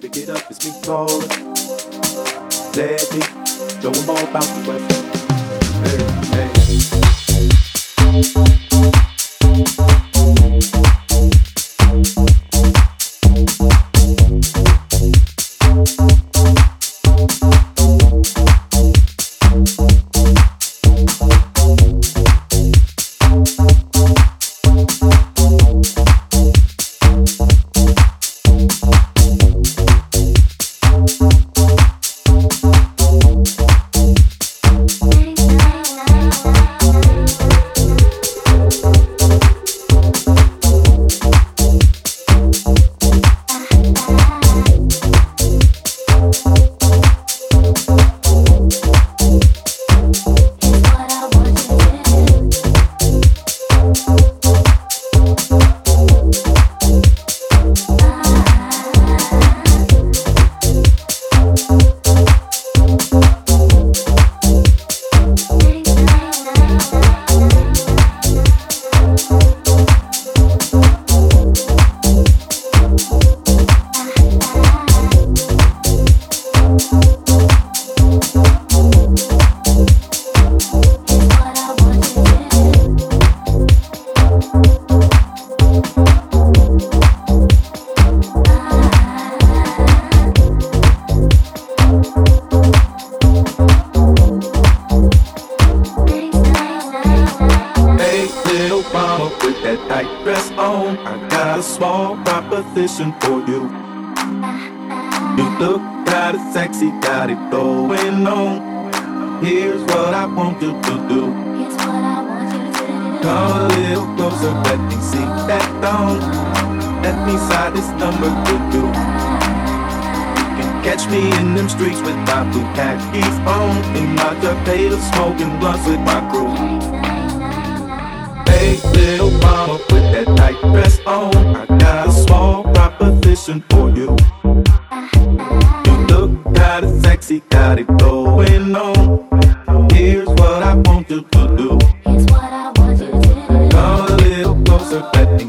pick it up, it's me calling. Let me show them all about the West. mama with that tight dress on. I got a small proposition for you. You look kind of sexy, got it going on. Here's what I want you to do. Come a little closer, let me see that thong. Let me slide this number to you. Can catch me in them streets with my blue khakis on, in my Jacqueta, smoking blunts with my crew. Little mama, that tight dress on. I got a small proposition for you. You look kinda sexy, got it going on. Here's what I want you to do. What I want you to do. Come a little closer, let me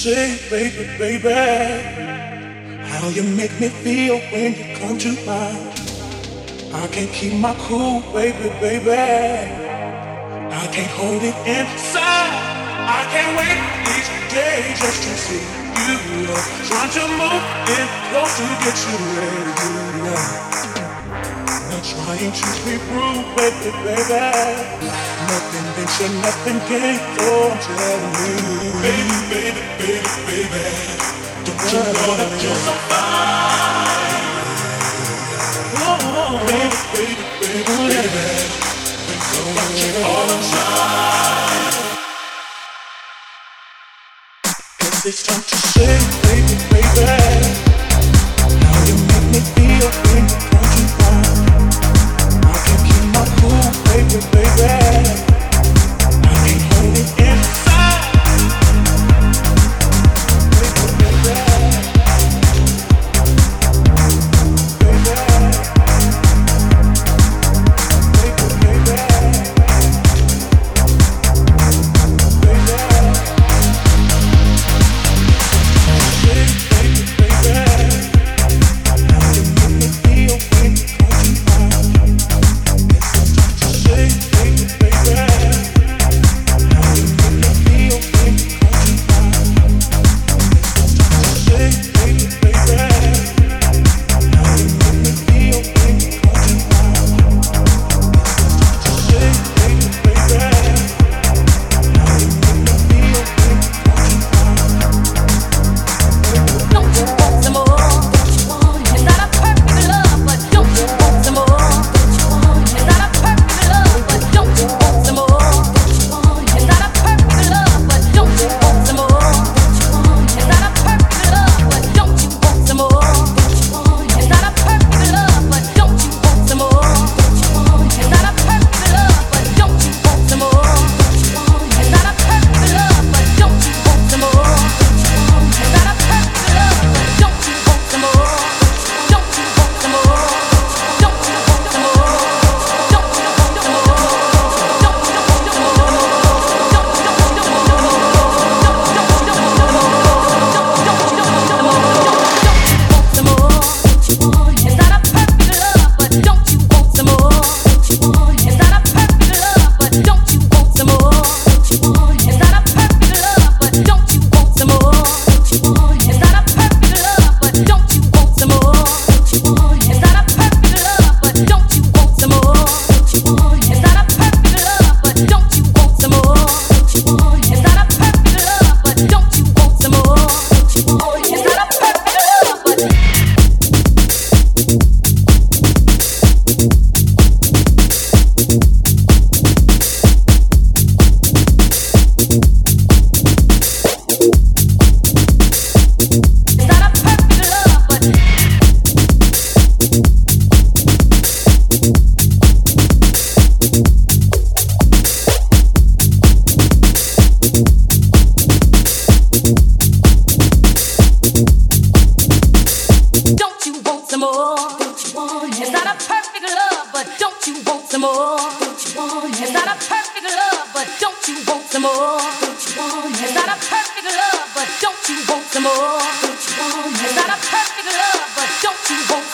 say, baby, baby, how you make me feel when you come to mind. I can't keep my cool, baby, baby. I can't hold it inside. I can't wait each day just to see you. Trying to move in close to get you ready. Not trying to be rude, baby, baby. Nothing nothing. Oh, I'm telling you, baby, baby, baby, baby. Don't you know that you're so fine? Oh, baby, baby, baby, baby. Think so much all time. Guess it's time to say, baby, baby.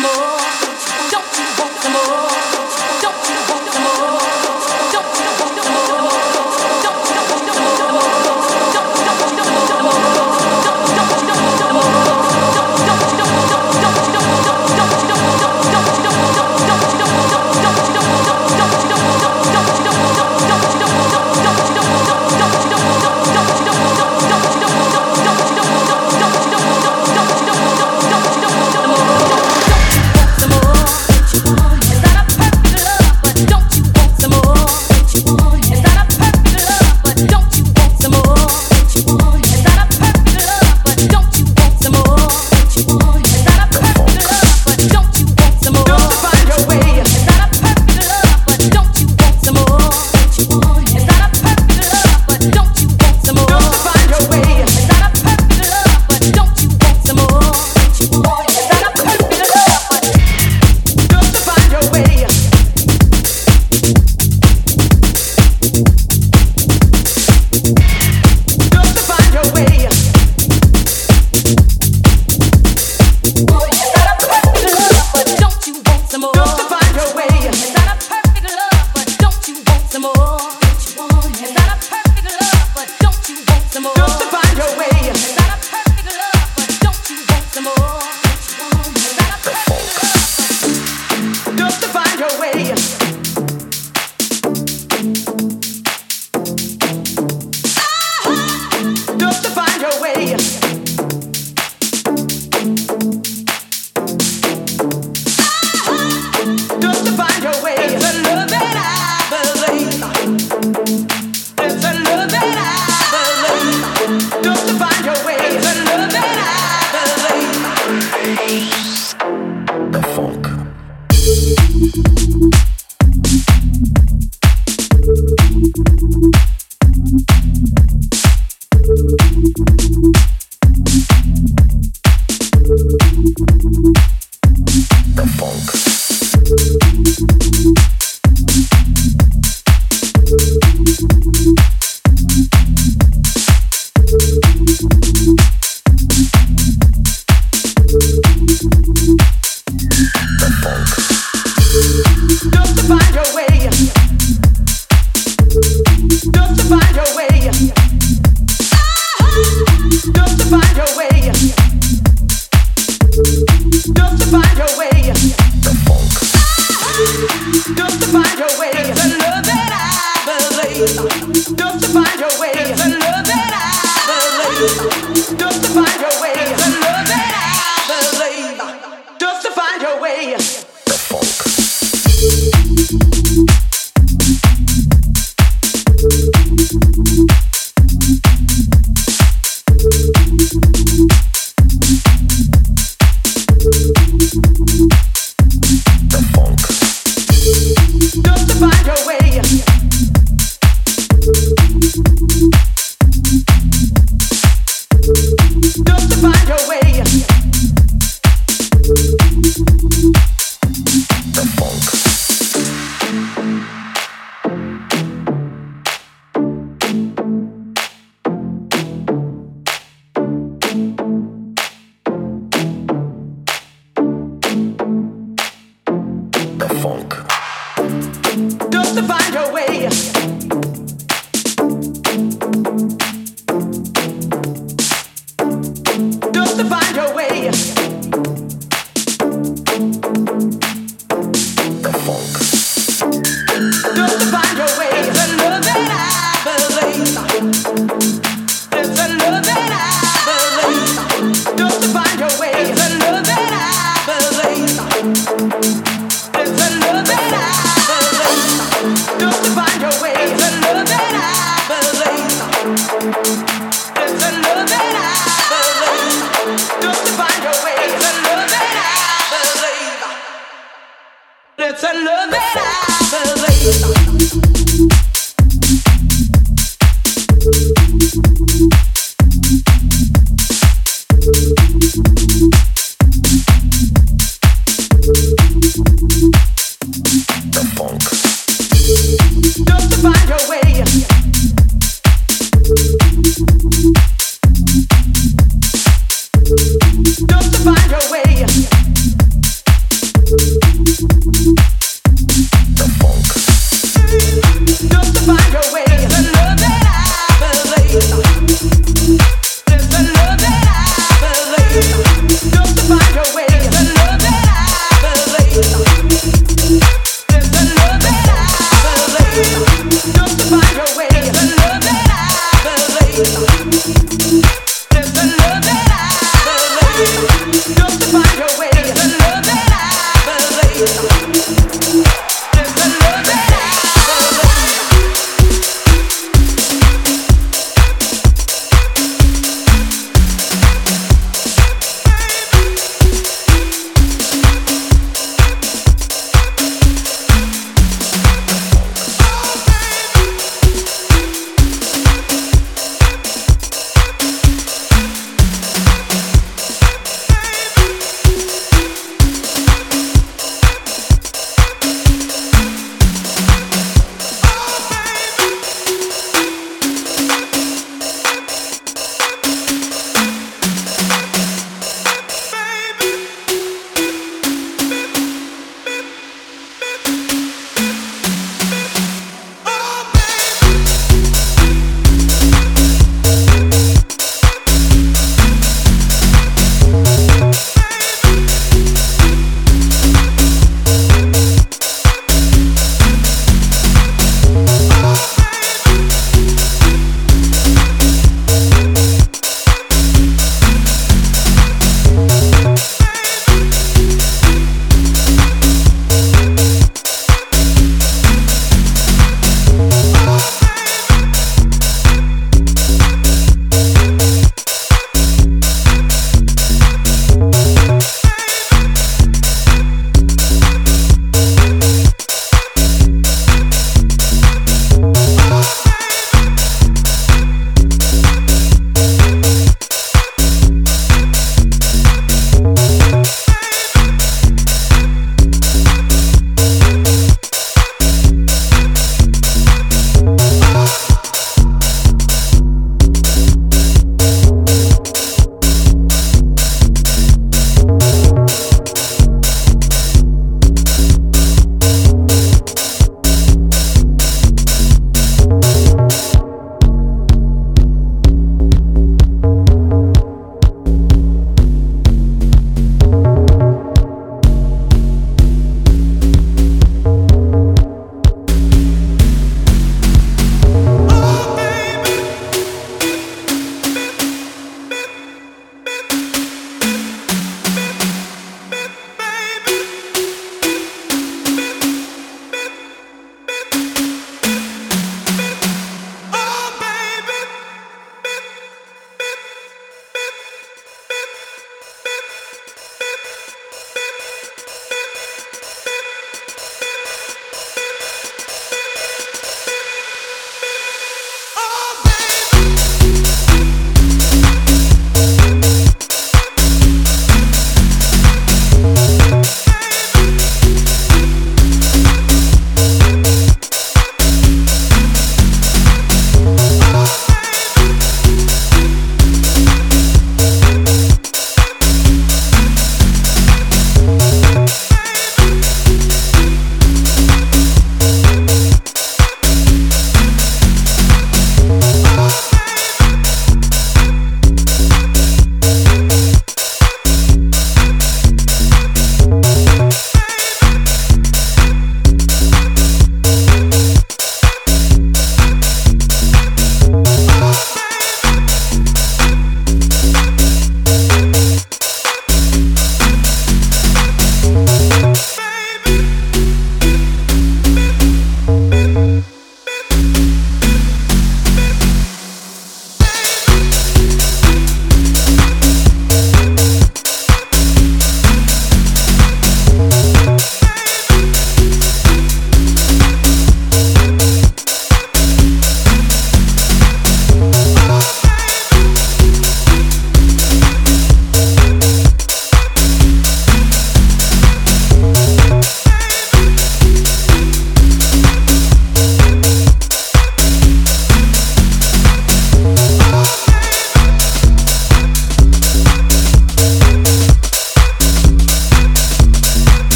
Some more?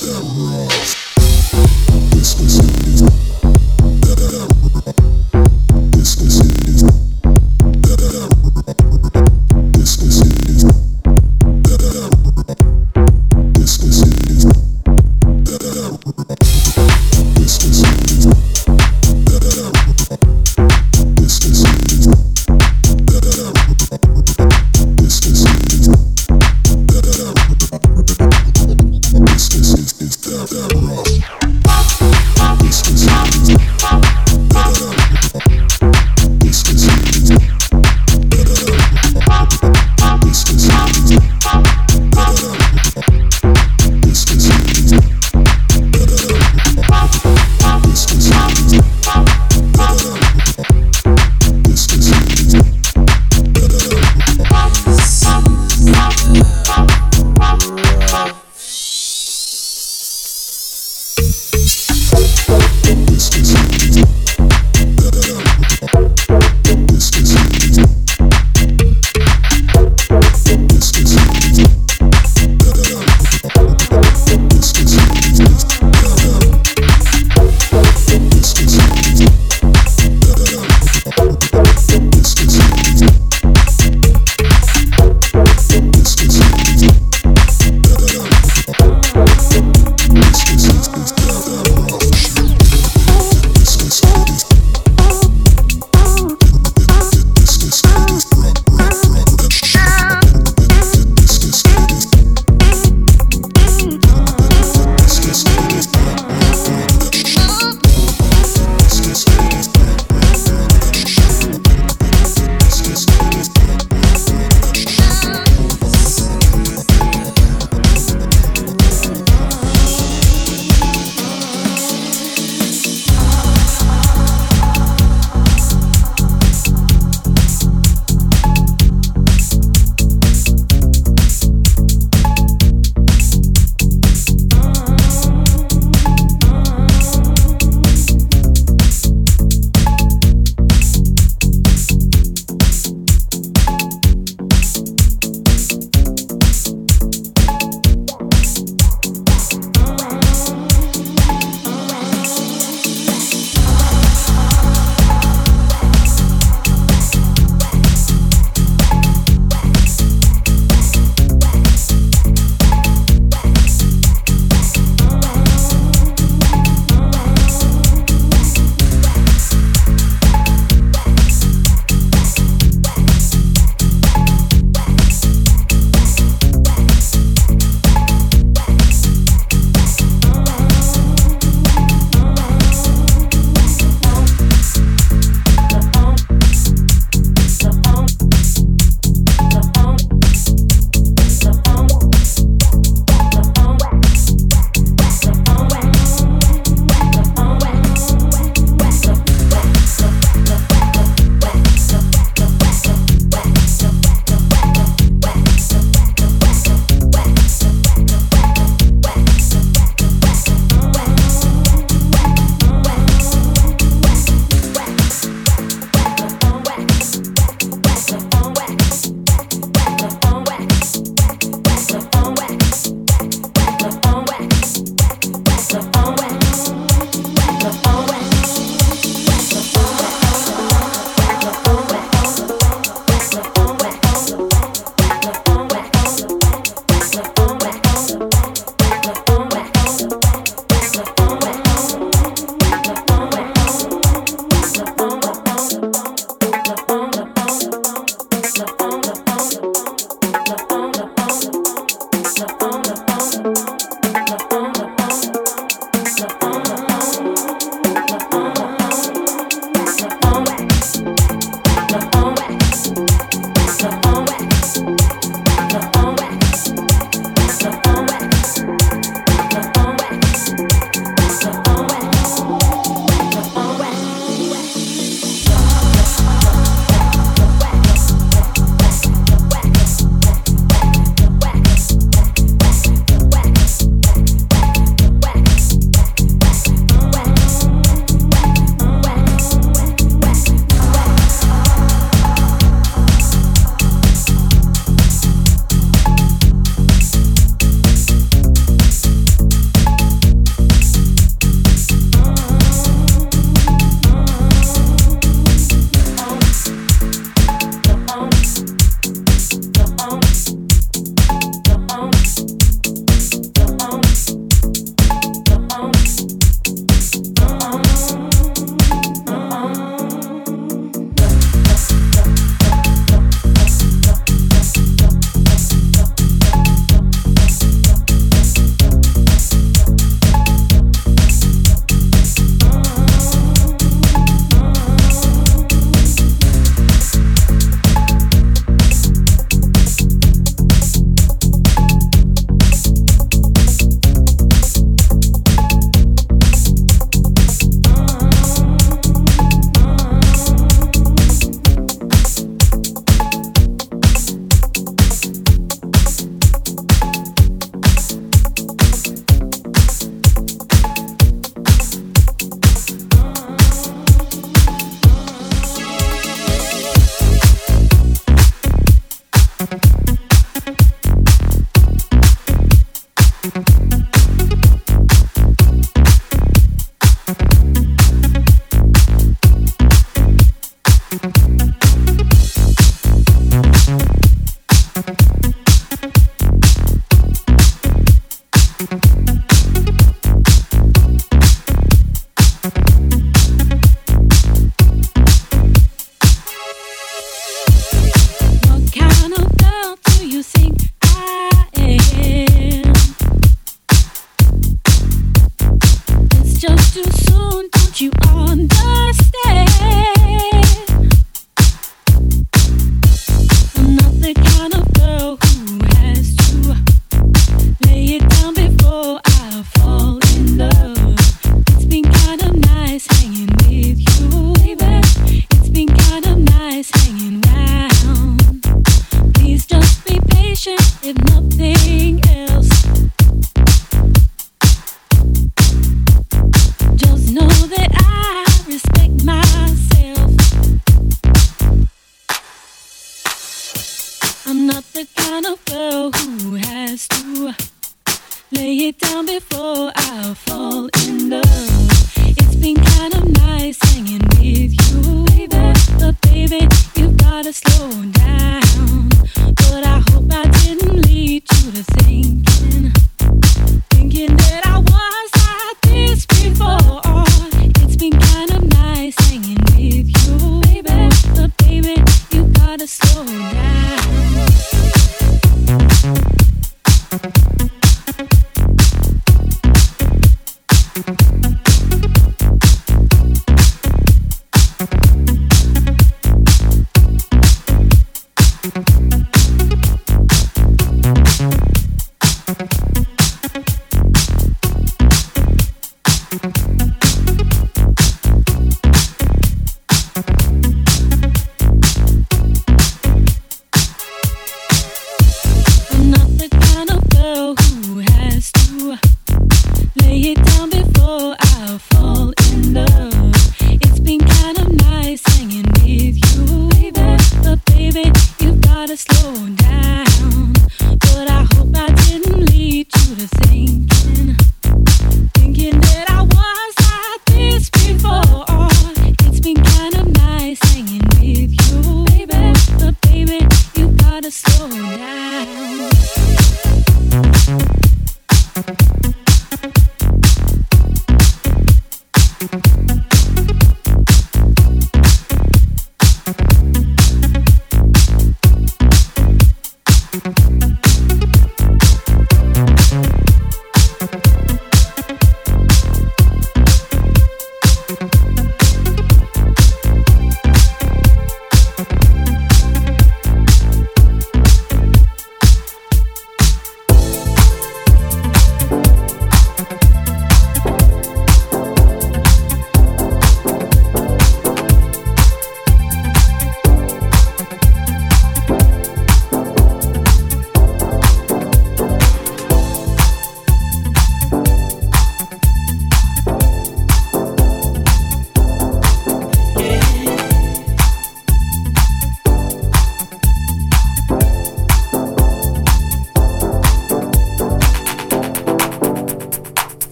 That rock.